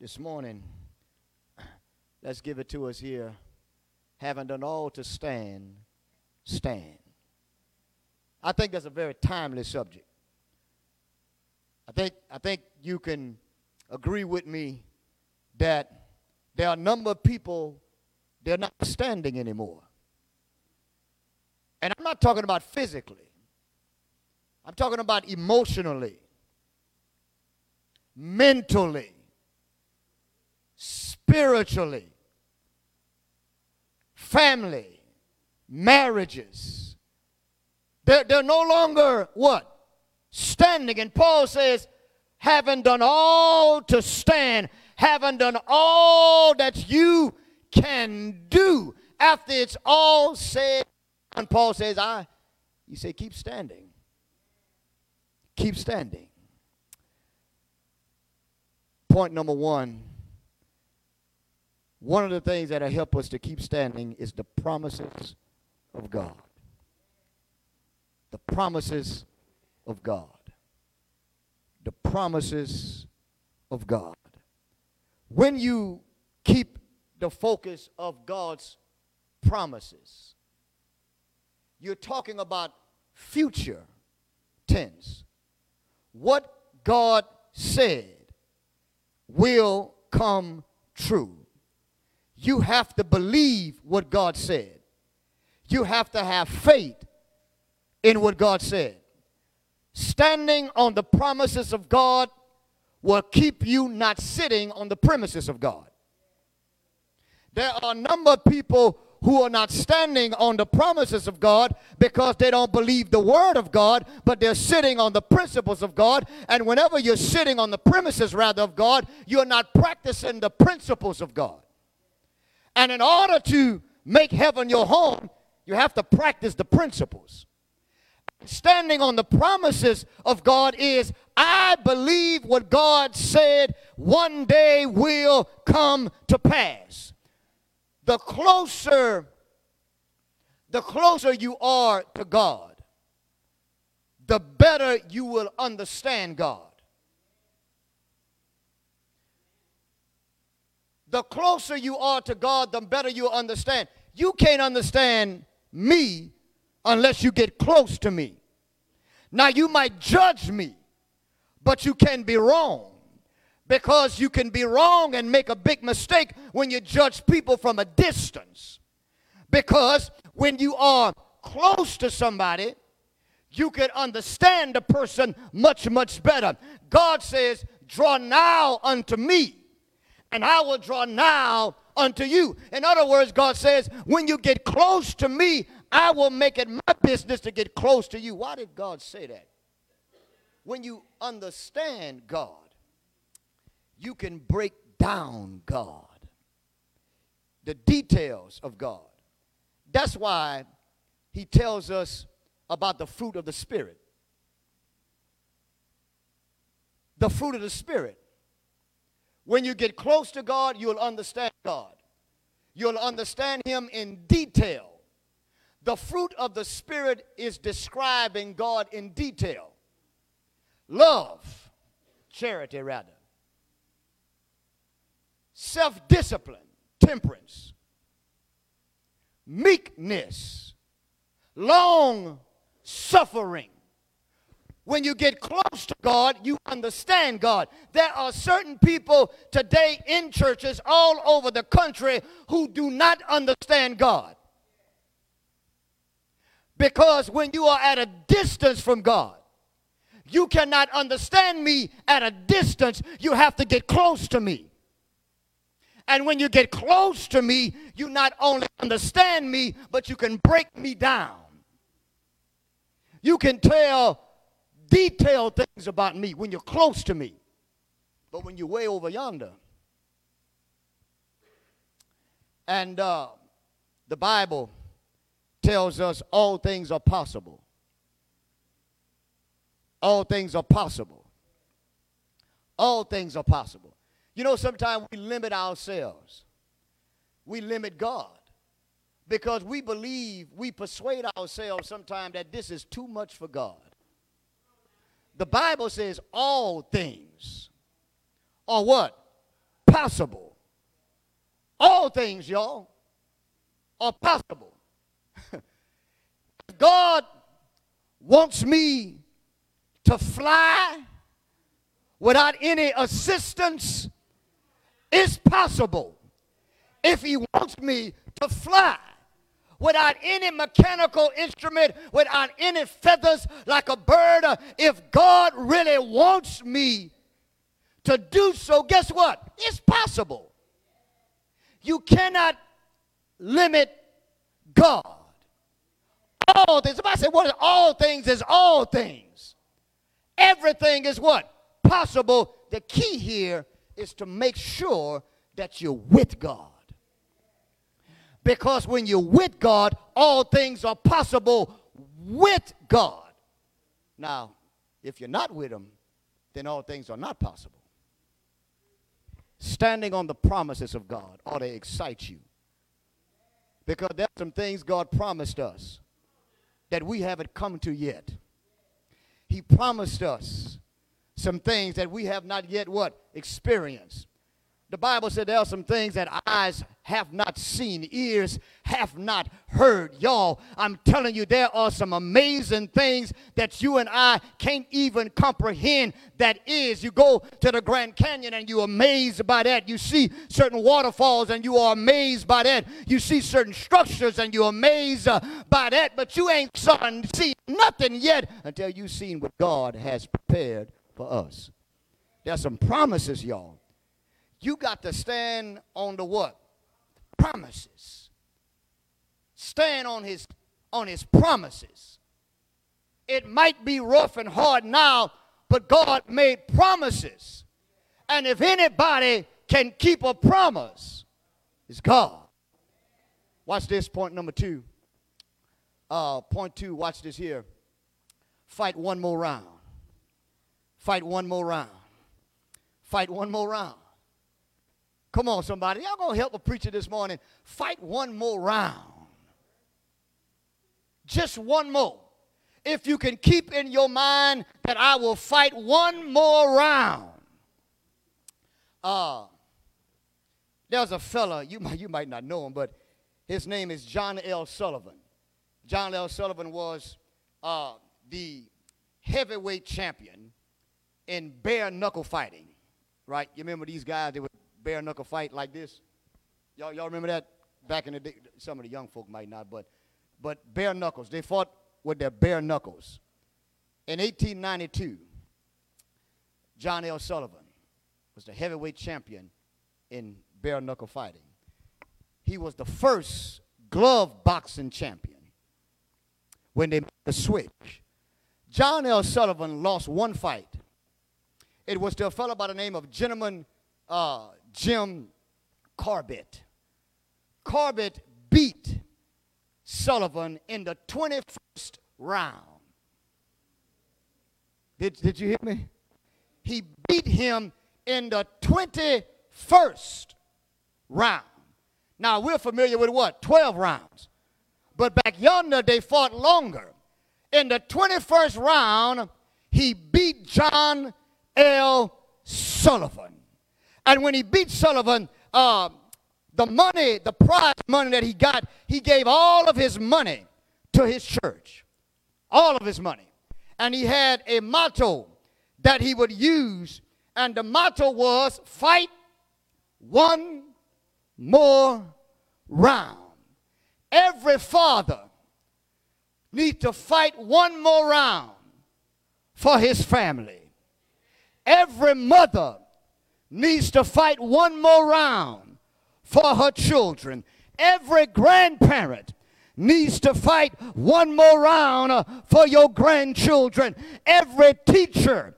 this morning, let's give it to us here. Having done all to stand, stand. I think that's a very timely subject. I think, I think you can agree with me that there are a number of people, they're not standing anymore. And I'm not talking about physically, I'm talking about emotionally, mentally, spiritually, family, marriages. They're, they're no longer what? Standing. And Paul says, having done all to stand, having done all that you can do after it's all said. And Paul says, I, you say, keep standing. Keep standing. Point number one one of the things that help us to keep standing is the promises of God. The promises of God. The promises of God. When you keep the focus of God's promises, you're talking about future tense. What God said will come true. You have to believe what God said. You have to have faith in what God said. Standing on the promises of God will keep you not sitting on the premises of God. There are a number of people who are not standing on the promises of God because they don't believe the word of God, but they're sitting on the principles of God. And whenever you're sitting on the premises, rather, of God, you're not practicing the principles of God. And in order to make heaven your home, you have to practice the principles. Standing on the promises of God is I believe what God said one day will come to pass. The closer the closer you are to God, the better you will understand God. the closer you are to God, the better you understand. You can't understand me unless you get close to me. Now, you might judge me, but you can be wrong because you can be wrong and make a big mistake when you judge people from a distance. Because when you are close to somebody, you can understand the person much, much better. God says, Draw now unto me and I will draw now unto you. In other words, God says, when you get close to me, I will make it my business to get close to you. Why did God say that? When you understand God, you can break down God, the details of God. That's why he tells us about the fruit of the Spirit. The fruit of the Spirit. When you get close to God, you'll understand God. You'll understand Him in detail. The fruit of the Spirit is describing God in detail love, charity, rather, self discipline, temperance, meekness, long suffering, when you get close to God, you understand God. There are certain people today in churches all over the country who do not understand God. Because when you are at a distance from God, you cannot understand me at a distance. You have to get close to me. And when you get close to me, you not only understand me, but you can break me down. You can tell detailed things about me when you're close to me. But when you're way over yonder, and uh, the Bible tells us all things are possible. All things are possible. All things are possible. You know, sometimes we limit ourselves, we limit God because we believe, we persuade ourselves sometimes that this is too much for God the Bible says all things, are what? Possible. All things, y'all, are possible. God wants me to fly without any assistance, it's possible. If He wants me to fly without any mechanical instrument, without any feathers like a bird, if God really wants me to do so, guess what? It's possible. You cannot limit God. All things. Somebody say, what is all things is all things. Everything is what? Possible. The key here is to make sure that you're with God. Because when you're with God, all things are possible with God. Now, if you're not with Him, then all things are not possible. Standing on the promises of God ought to excite you. Because there's some things God promised us that we haven't come to yet. He promised us some things that we have not yet what? Experienced. The Bible said there are some things that eyes have not seen, ears have not heard. Y'all, I'm telling you, there are some amazing things that you and I can't even comprehend. That is, you go to the Grand Canyon and you're amazed by that. You see certain waterfalls and you are amazed by that. You see certain structures and you're amazed uh, by that, but you ain't seen nothing yet until you've seen what God has prepared for us. There's some promises, y'all you got to stand on the what? Promises. Stand on his on his promises. It might be rough and hard now, but God made promises. And if anybody can keep a promise, it's God. Watch this, point number two. Uh, point two, watch this here. Fight one more round. Fight one more round. Fight one more round. Come on, somebody. Y'all gonna help a preacher this morning. Fight one more round. Just one more. If you can keep in your mind that I will fight one more round. Uh, there's a fella, you might, you might not know him, but his name is John L. Sullivan. John L. Sullivan was uh, the heavyweight champion in bare knuckle fighting, right? You remember these guys, that would bare knuckle fight like this? Y'all, y'all remember that back in the day? Some of the young folk might not, but but bare knuckles. They fought with their bare knuckles. In 1892, John L. Sullivan was the heavyweight champion in bare knuckle fighting. He was the first glove boxing champion when they made the switch. John L. Sullivan lost one fight. It was to a fellow by the name of Gentleman uh, Jim Corbett. Corbett beat Sullivan in the 21st round. Did, did you hear me? He beat him in the 21st round. Now, we're familiar with what? 12 rounds. But back yonder, they fought longer. In the 21st round, he beat John L. Sullivan. And when he beat Sullivan, uh, the money, the prize money that he got, he gave all of his money to his church. All of his money. And he had a motto that he would use, and the motto was fight one more round. Every father needs to fight one more round for his family. Every mother needs to fight one more round for her children. Every grandparent needs to fight one more round for your grandchildren. Every teacher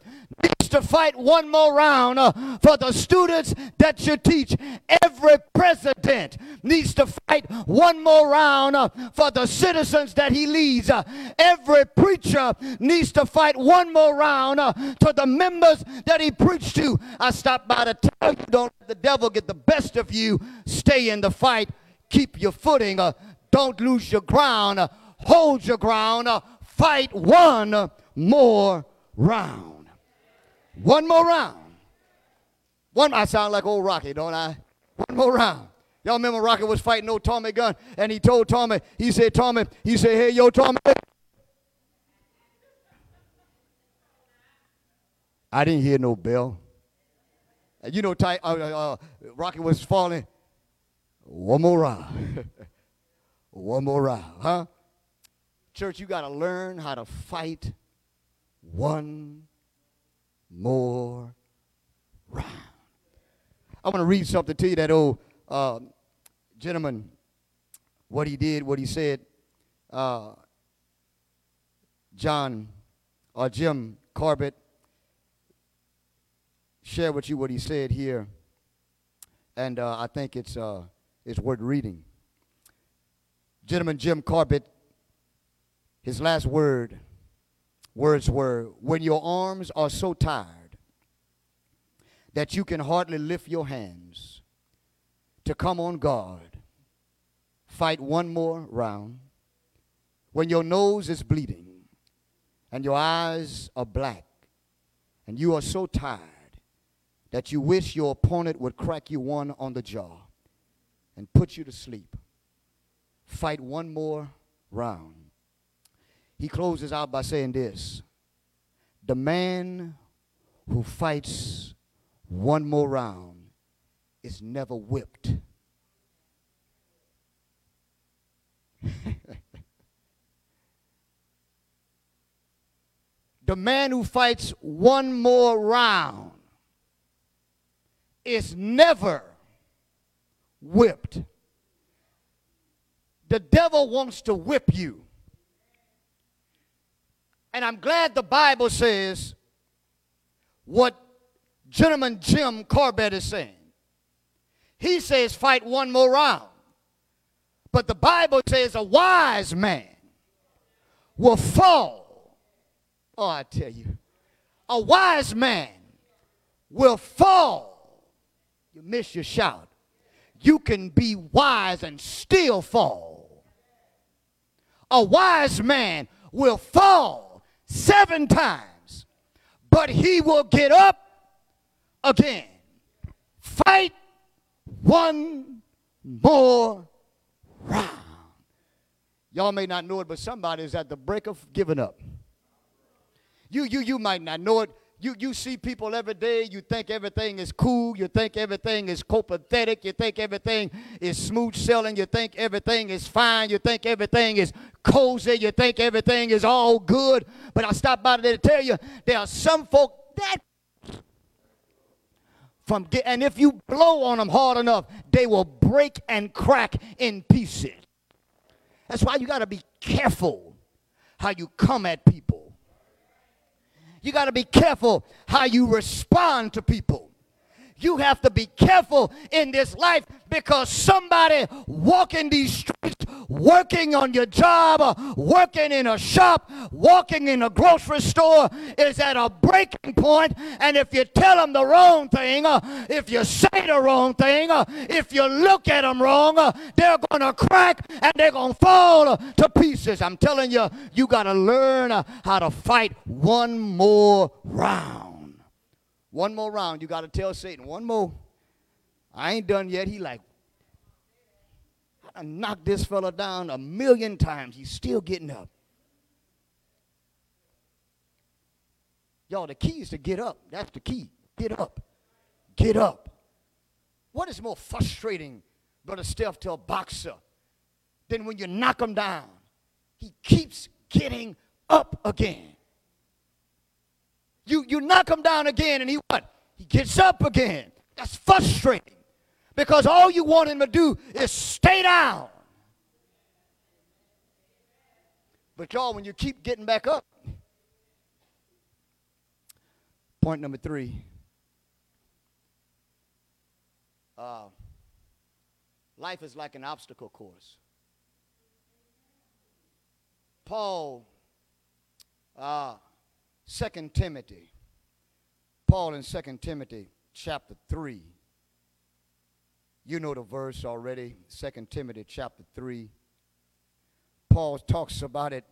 to fight one more round uh, for the students that you teach. Every president needs to fight one more round uh, for the citizens that he leads. Uh, every preacher needs to fight one more round to the members that he preached to. I stopped by to tell you don't let the devil get the best of you. Stay in the fight. Keep your footing. Don't lose your ground. Hold your ground. fight one more round. One more round. One, I sound like old Rocky, don't I? One more round. Y'all remember Rocky was fighting old Tommy Gunn, and he told Tommy, he said, Tommy, he said, hey, yo, Tommy. I didn't hear no bell. You know, uh, uh, uh, Rocky was falling. One more round. One more round, huh? Church, you got to learn how to fight one more round. I want to read something to you that old uh, gentleman, what he did, what he said. Uh, John or Jim Corbett share with you what he said here, and uh, I think it's uh, it's worth reading. Gentleman Jim Corbett, his last word, words were, "When your arms are so tired that you can hardly lift your hands to come on guard, fight one more round. When your nose is bleeding and your eyes are black and you are so tired." that you wish your opponent would crack you one on the jaw and put you to sleep. Fight one more round. He closes out by saying this The man who fights one more round is never whipped. the man who fights one more round is never whipped. The devil wants to whip you. And I'm glad the Bible says what gentleman Jim Corbett is saying. He says, fight one more round. But the Bible says a wise man will fall. Oh, I tell you, a wise man will fall you miss your shout. You can be wise and still fall. A wise man will fall seven times, but he will get up again. Fight one more round. Y'all may not know it, but somebody is at the break of giving up. You, you, you might not know it you, you see people every day, you think everything is cool, you think everything is copathetic, you think everything is smooth sailing, you think everything is fine, you think everything is cozy, you think everything is all good. But I stopped by today to tell you there are some folk that from get, and if you blow on them hard enough, they will break and crack in pieces. That's why you got to be careful how you come at people you got to be careful how you respond to people. You have to be careful in this life because somebody walking these streets, working on your job, working in a shop, walking in a grocery store is at a breaking point. And if you tell them the wrong thing, if you say the wrong thing, if you look at them wrong, they're going to crack and they're going to fall to pieces. I'm telling you, you got to learn how to fight one more round. One more round. You got to tell Satan, one more. I ain't done yet. He like, I knocked this fella down a million times. He's still getting up. Y'all, the key is to get up. That's the key. Get up. Get up. What is more frustrating, Brother Steph, to a boxer than when you knock him down? He keeps getting up again. You, you knock him down again, and he what? He gets up again. That's frustrating because all you want him to do is stay down. But y'all, when you keep getting back up, point number three. Uh, life is like an obstacle course. Paul uh, Second Timothy. Paul in Second Timothy chapter 3. You know the verse already, Second Timothy chapter 3. Paul talks about it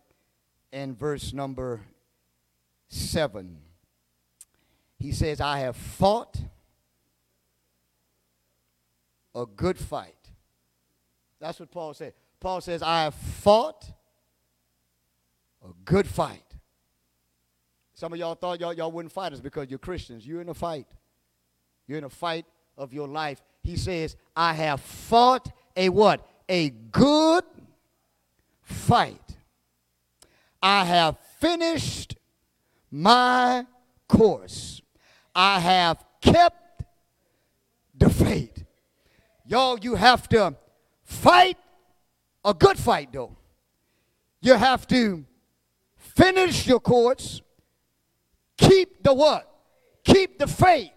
in verse number 7. He says, I have fought a good fight. That's what Paul said. Paul says, I have fought a good fight. Some of y'all thought y'all, y'all wouldn't fight us because you're Christians. You're in a fight. You're in a fight of your life. He says, I have fought a what? A good fight. I have finished my course. I have kept the faith. Y'all, you have to fight a good fight, though. You have to finish your course, keep the what? Keep the faith.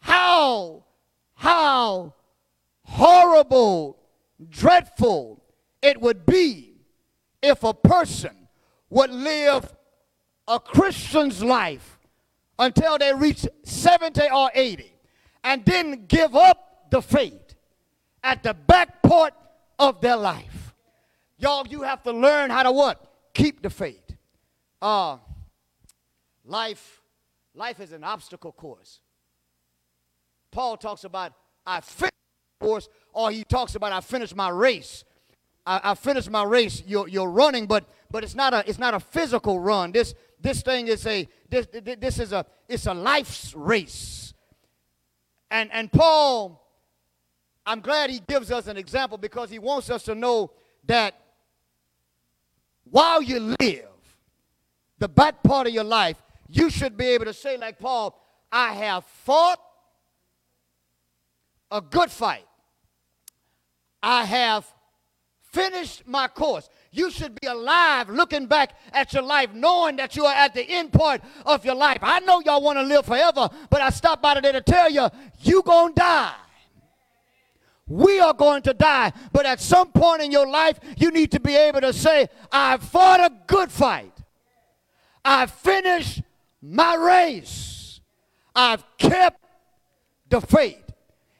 How, how horrible, dreadful it would be if a person would live a Christian's life until they reach 70 or 80 and then give up the faith at the back part of their life. Y'all, you have to learn how to what? Keep the faith. Uh, life, life is an obstacle course. Paul talks about I finished course, or he talks about I finished my race. I, I finished my race. You're, you're running, but but it's not a it's not a physical run. This this thing is a this this is a it's a life's race. And and Paul, I'm glad he gives us an example because he wants us to know that while you live, the back part of your life, you should be able to say, like Paul, I have fought a good fight. I have finished my course. You should be alive looking back at your life, knowing that you are at the end part of your life. I know y'all want to live forever, but I stopped by today to tell you, you going to die. We are going to die, but at some point in your life, you need to be able to say, I fought a good fight. I finished my race. I've kept the faith.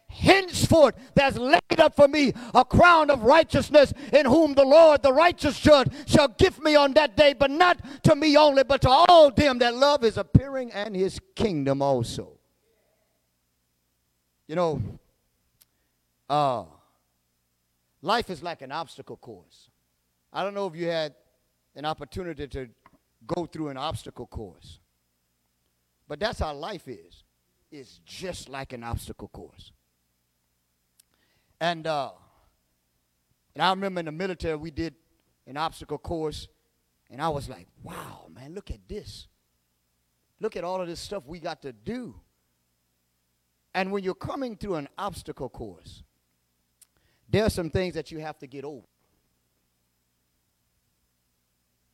Henceforth, there's laid up for me a crown of righteousness, in whom the Lord, the righteous judge, shall give me on that day, but not to me only, but to all them that love his appearing and his kingdom also. You know, uh, life is like an obstacle course. I don't know if you had an opportunity to go through an obstacle course, but that's how life is. It's just like an obstacle course. And, uh, and I remember in the military, we did an obstacle course, and I was like, wow, man, look at this. Look at all of this stuff we got to do. And when you're coming through an obstacle course, there are some things that you have to get over.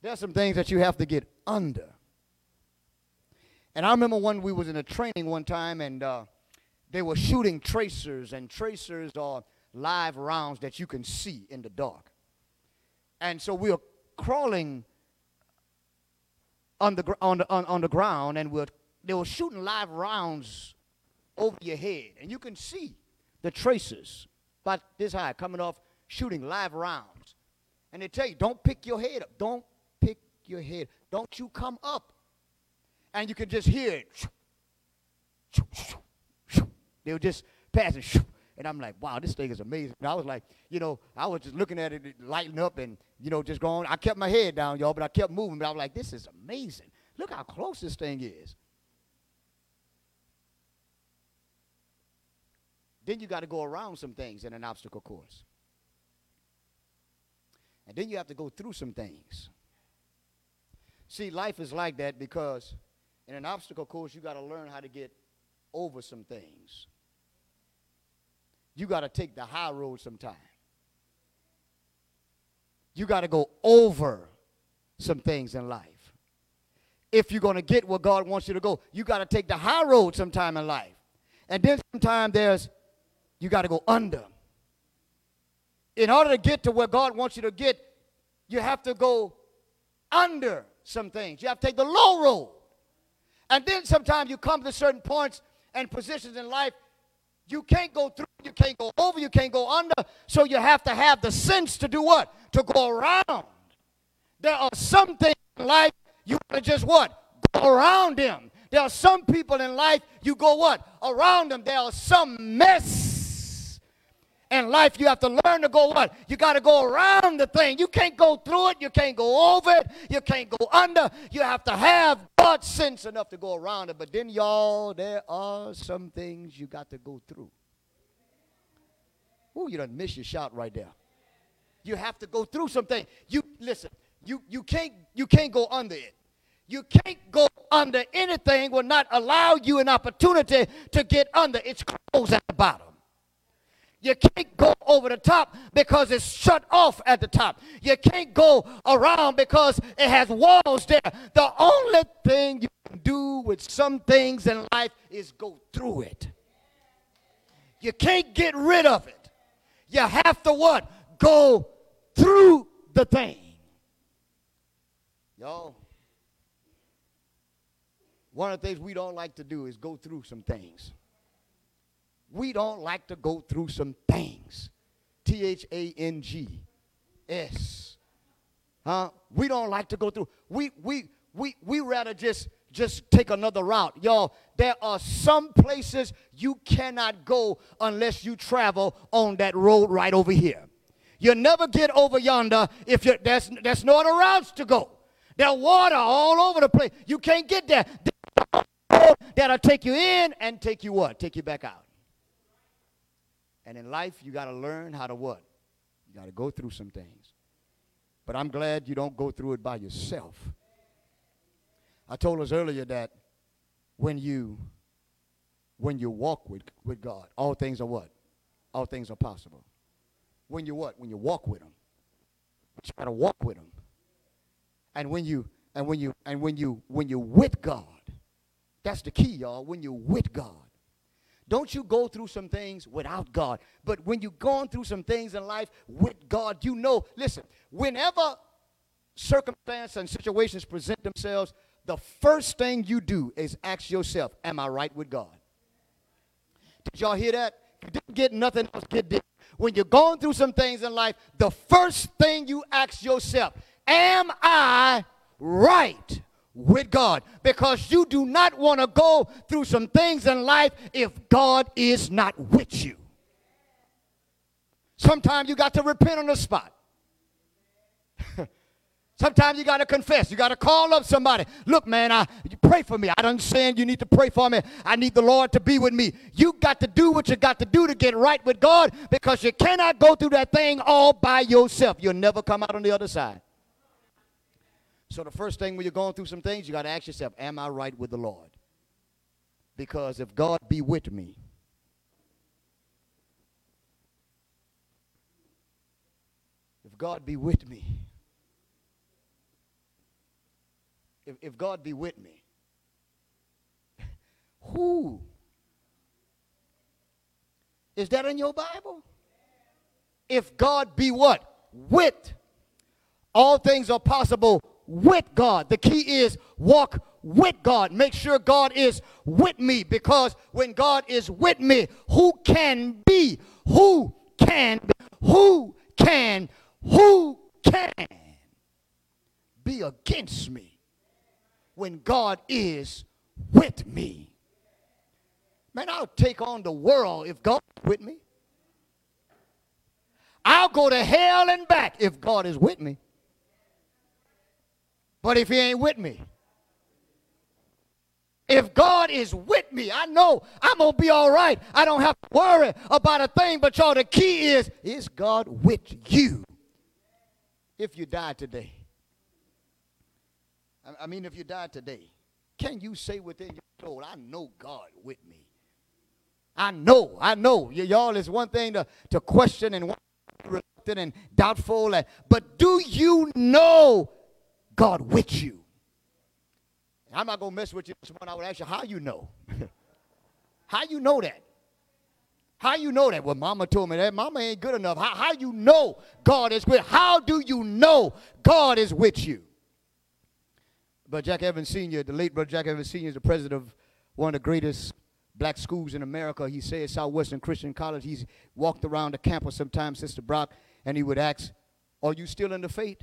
There are some things that you have to get under. And I remember when we was in a training one time, and uh, they were shooting tracers, and tracers are live rounds that you can see in the dark. And so we're crawling on the, on the, on, on the ground, and we're, they were shooting live rounds over your head. And you can see the traces about this high coming off shooting live rounds. And they tell you, don't pick your head up. Don't pick your head. Don't you come up. And you can just hear it. They were just passing. And I'm like, wow, this thing is amazing. And I was like, you know, I was just looking at it lighting up and, you know, just going. I kept my head down, y'all, but I kept moving. But I was like, this is amazing. Look how close this thing is. Then you got to go around some things in an obstacle course. And then you have to go through some things. See, life is like that because in an obstacle course, you got to learn how to get over some things you got to take the high road sometime. You got to go over some things in life. If you're going to get where God wants you to go, you got to take the high road sometime in life. And then sometime there's, you got to go under. In order to get to where God wants you to get, you have to go under some things. You have to take the low road. And then sometimes you come to certain points and positions in life you can't go through, you can't go over, you can't go under. So you have to have the sense to do what? To go around. There are some things in life you want to just what? Go around them. There are some people in life you go what? Around them. There are some mess In life, you have to learn to go what? You got to go around the thing. You can't go through it. You can't go over it. You can't go under. You have to have God's sense enough to go around it. But then, y'all, there are some things you got to go through. Ooh, you done miss your shot right there. You have to go through something. You listen. You you can't you can't go under it. You can't go under anything will not allow you an opportunity to get under. It's closed at the bottom. You can't go over the top because it's shut off at the top. You can't go around because it has walls there. The only thing you can do with some things in life is go through it. You can't get rid of it. You have to what? Go through the thing. Y'all, one of the things we don't like to do is go through some things. We don't like to go through some things. T H A N G S. Huh? We don't like to go through. We we we we rather just just take another route. Y'all, there are some places you cannot go unless you travel on that road right over here. You'll never get over yonder if you there's there's no other routes to go. There's water all over the place. You can't get there. That'll take you in and take you what? Take you back out. And in life, you got to learn how to what? You got to go through some things. But I'm glad you don't go through it by yourself. I told us earlier that when you when you walk with, with God, all things are what? All things are possible. When you what? When you walk with him. You got to walk with him. And when you and when you and when you when you with God, that's the key, y'all. When you're with God. Don't you go through some things without God. But when you've gone through some things in life with God, you know, listen, whenever circumstances and situations present themselves, the first thing you do is ask yourself, Am I right with God? Did y'all hear that? You didn't get nothing else, get this. When you're going through some things in life, the first thing you ask yourself, Am I right with God? Because you do not want to go through some things in life if God is not with you. Sometimes you got to repent on the spot. Sometimes you got to confess. You got to call up somebody. Look, man, I pray for me. I don't understand. You need to pray for me. I need the Lord to be with me. You got to do what you got to do to get right with God because you cannot go through that thing all by yourself. You'll never come out on the other side. So the first thing when you're going through some things, you got to ask yourself, am I right with the Lord? Because if God be with me, if God be with me, if, if God be with me, who? Is that in your Bible? If God be what? With. All things are possible with God. The key is walk with God. Make sure God is with me because when God is with me, who can be? Who can be? Who can? Who can be against me? when God is with me. Man, I'll take on the world if God is with me. I'll go to hell and back if God is with me. But if he ain't with me, if God is with me, I know I'm going to be all right. I don't have to worry about a thing. But y'all, the key is, is God with you if you die today? I mean, if you die today, can you say within your soul, I know God with me? I know, I know. Y- y'all, it's one thing to, to question and reluctant and doubtful, and, but do you know God with you? I'm not going to mess with you this morning. I would ask you, how you know? how you know that? How you know that? Well, mama told me that. Mama ain't good enough. How, how you know God is with? How do you know God is with you? But Jack Evans Sr., the late Brother Jack Evans Sr. is the president of one of the greatest black schools in America. He said Southwestern Christian College. He's walked around the campus sometimes, Sister Brock, and he would ask, Are you still in the faith?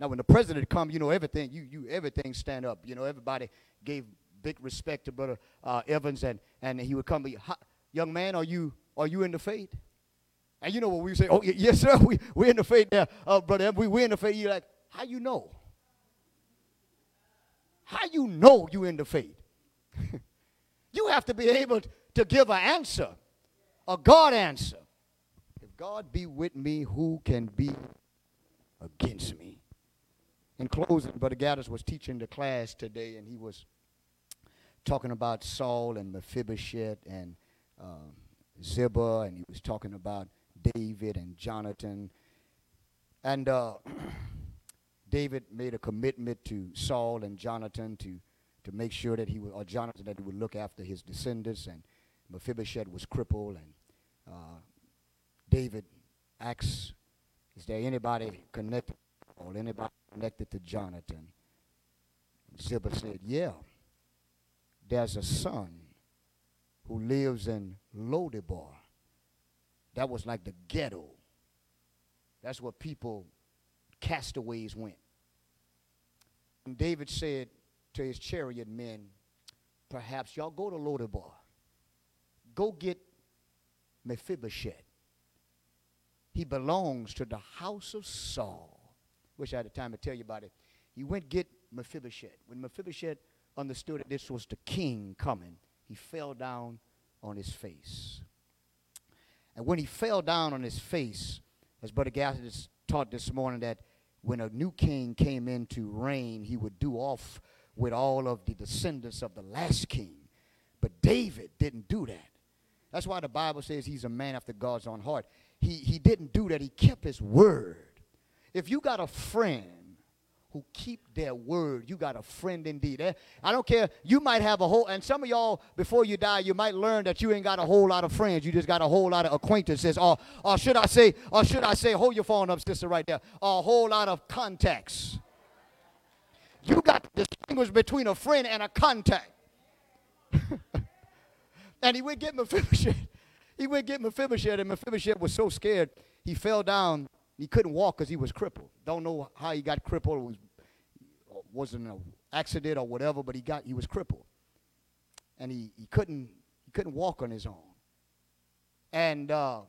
Now, when the president come, you know, everything, you, you, everything stand up. You know, everybody gave big respect to Brother uh, Evans, and, and he would come, young man, are you, are you in the faith? And you know what we say? Oh, yes, sir. We, we're in the faith there, uh, brother. We, we're in the faith. You're like, how you know? How you know you in the faith? you have to be able to give an answer, a God answer. If God be with me, who can be against me? In closing, Brother Gaddis was teaching the class today, and he was talking about Saul and Mephibosheth and um, Ziba, and he was talking about David and Jonathan. And uh, David made a commitment to Saul and Jonathan to, to make sure that he would, or Jonathan, that he would look after his descendants. And Mephibosheth was crippled. And uh, David asks, Is there anybody connected or anybody connected to Jonathan? Ziba said, Yeah. There's a son who lives in Lodebar that was like the ghetto. That's where people, castaways, went. And David said to his chariot men, Perhaps y'all go to Lodebar. Go get Mephibosheth. He belongs to the house of Saul. Wish I had the time to tell you about it. He went get Mephibosheth. When Mephibosheth understood that this was the king coming, he fell down on his face. And when he fell down on his face, as Brother Gassidy taught this morning, that when a new king came into reign, he would do off with all of the descendants of the last king. But David didn't do that. That's why the Bible says he's a man after God's own heart. He, he didn't do that. He kept his word. If you got a friend who keep their word. You got a friend indeed. Eh? I don't care. You might have a whole, and some of y'all, before you die, you might learn that you ain't got a whole lot of friends. You just got a whole lot of acquaintances. Or, or should I say, or should I say, hold your phone up, sister, right there. a whole lot of contacts. You got to distinguish between a friend and a contact. and he would get Mephibosheth. He would get Mephibosheth, and Mephibosheth was so scared, he fell down he couldn't walk because he was crippled. Don't know how he got crippled. It was wasn't an accident or whatever, but he got he was crippled, and he, he couldn't he couldn't walk on his own. And uh,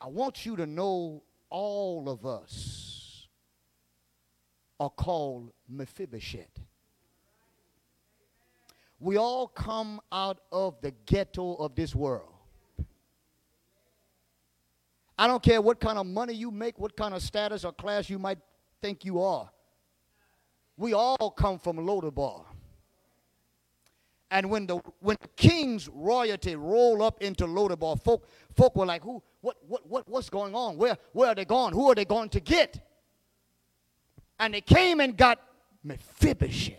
I want you to know all of us are called Mephibosheth. We all come out of the ghetto of this world. I don't care what kind of money you make, what kind of status or class you might think you are. We all come from Lodebar. And when the when king's royalty roll up into Lodebar, folk folk were like, "Who? What? What? What? What's going on? Where? Where are they going? Who are they going to get?" And they came and got Mephibosheth.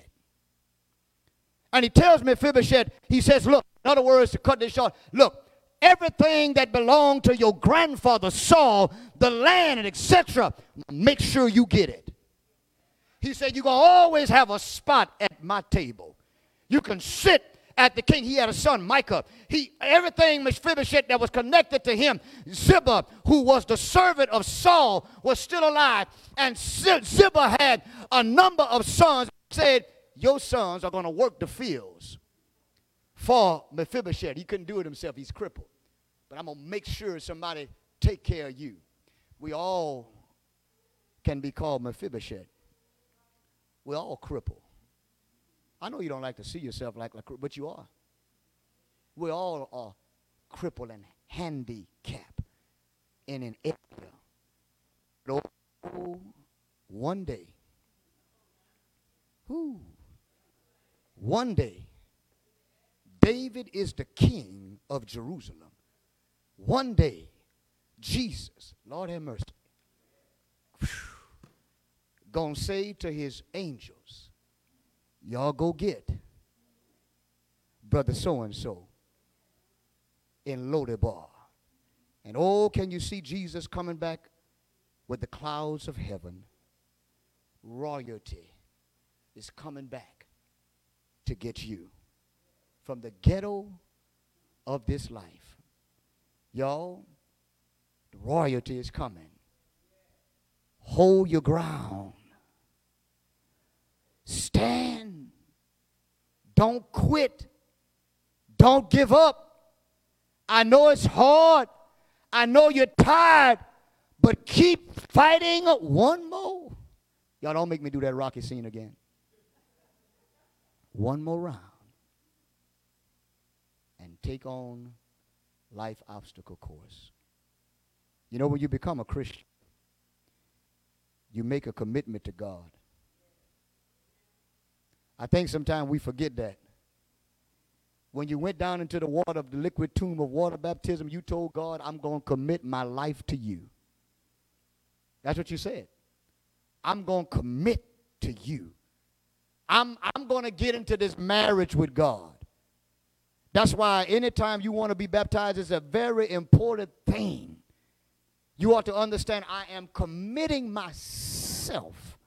And he tells Mephibosheth, he says, "Look, in other words, to cut this short, look, everything that belonged to your grandfather Saul, the land and etc., make sure you get it. He said, You're going to always have a spot at my table. You can sit at the king. He had a son, Micah. He everything Mephibosheth that was connected to him, Ziba, who was the servant of Saul, was still alive. And Ziba had a number of sons. Said, Your sons are going to work the fields for Mephibosheth. He couldn't do it himself. He's crippled but I'm going to make sure somebody take care of you. We all can be called Mephibosheth. We're all crippled. I know you don't like to see yourself like, like but you are. We all are crippled and handicapped in an area. But oh, one day, who? One day, David is the king of Jerusalem. One day, Jesus, Lord have mercy, gonna say to his angels, Y'all go get brother so and so in Lodebar. And oh, can you see Jesus coming back with the clouds of heaven? Royalty is coming back to get you from the ghetto of this life Y'all, the royalty is coming. Hold your ground. Stand. Don't quit. Don't give up. I know it's hard. I know you're tired, but keep fighting one more. Y'all don't make me do that Rocky scene again. One more round. And take on life obstacle course. You know, when you become a Christian, you make a commitment to God. I think sometimes we forget that. When you went down into the water of the liquid tomb of water baptism, you told God, I'm going to commit my life to you. That's what you said. I'm going to commit to you. I'm, I'm going to get into this marriage with God. That's why anytime you want to be baptized, it's a very important thing. You ought to understand I am committing myself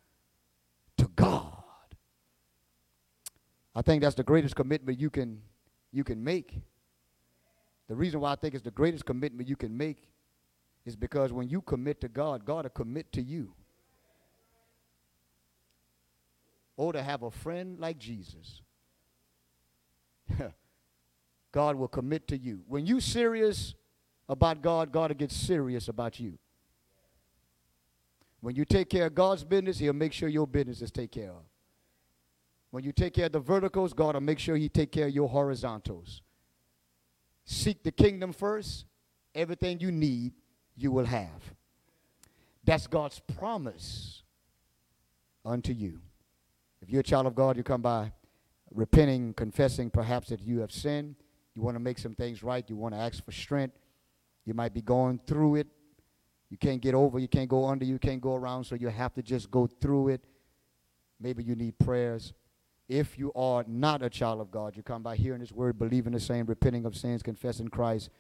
to God. I think that's the greatest commitment you can you can make. The reason why I think it's the greatest commitment you can make is because when you commit to God, God will commit to you. Or to have a friend like Jesus. God will commit to you. When you serious about God, God will get serious about you. When you take care of God's business, he'll make sure your business is taken care of. When you take care of the verticals, God will make sure he take care of your horizontals. Seek the kingdom first. Everything you need, you will have. That's God's promise unto you. If you're a child of God, you come by repenting, confessing perhaps that you have sinned. You want to make some things right. You want to ask for strength. You might be going through it. You can't get over, you can't go under, you can't go around, so you have to just go through it. Maybe you need prayers. If you are not a child of God, you come by hearing His word, believing the same, repenting of sins, confessing Christ,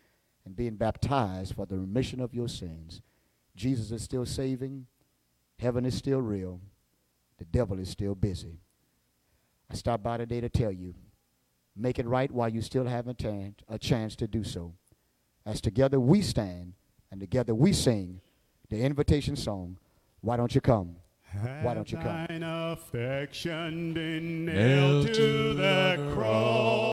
and being baptized for the remission of your sins. Jesus is still saving. Heaven is still real. The devil is still busy. I stopped by today to tell you make it right while you still have a, a chance to do so. As together we stand and together we sing the invitation song, Why Don't You Come? Why don't you come? affection been nailed to the cross.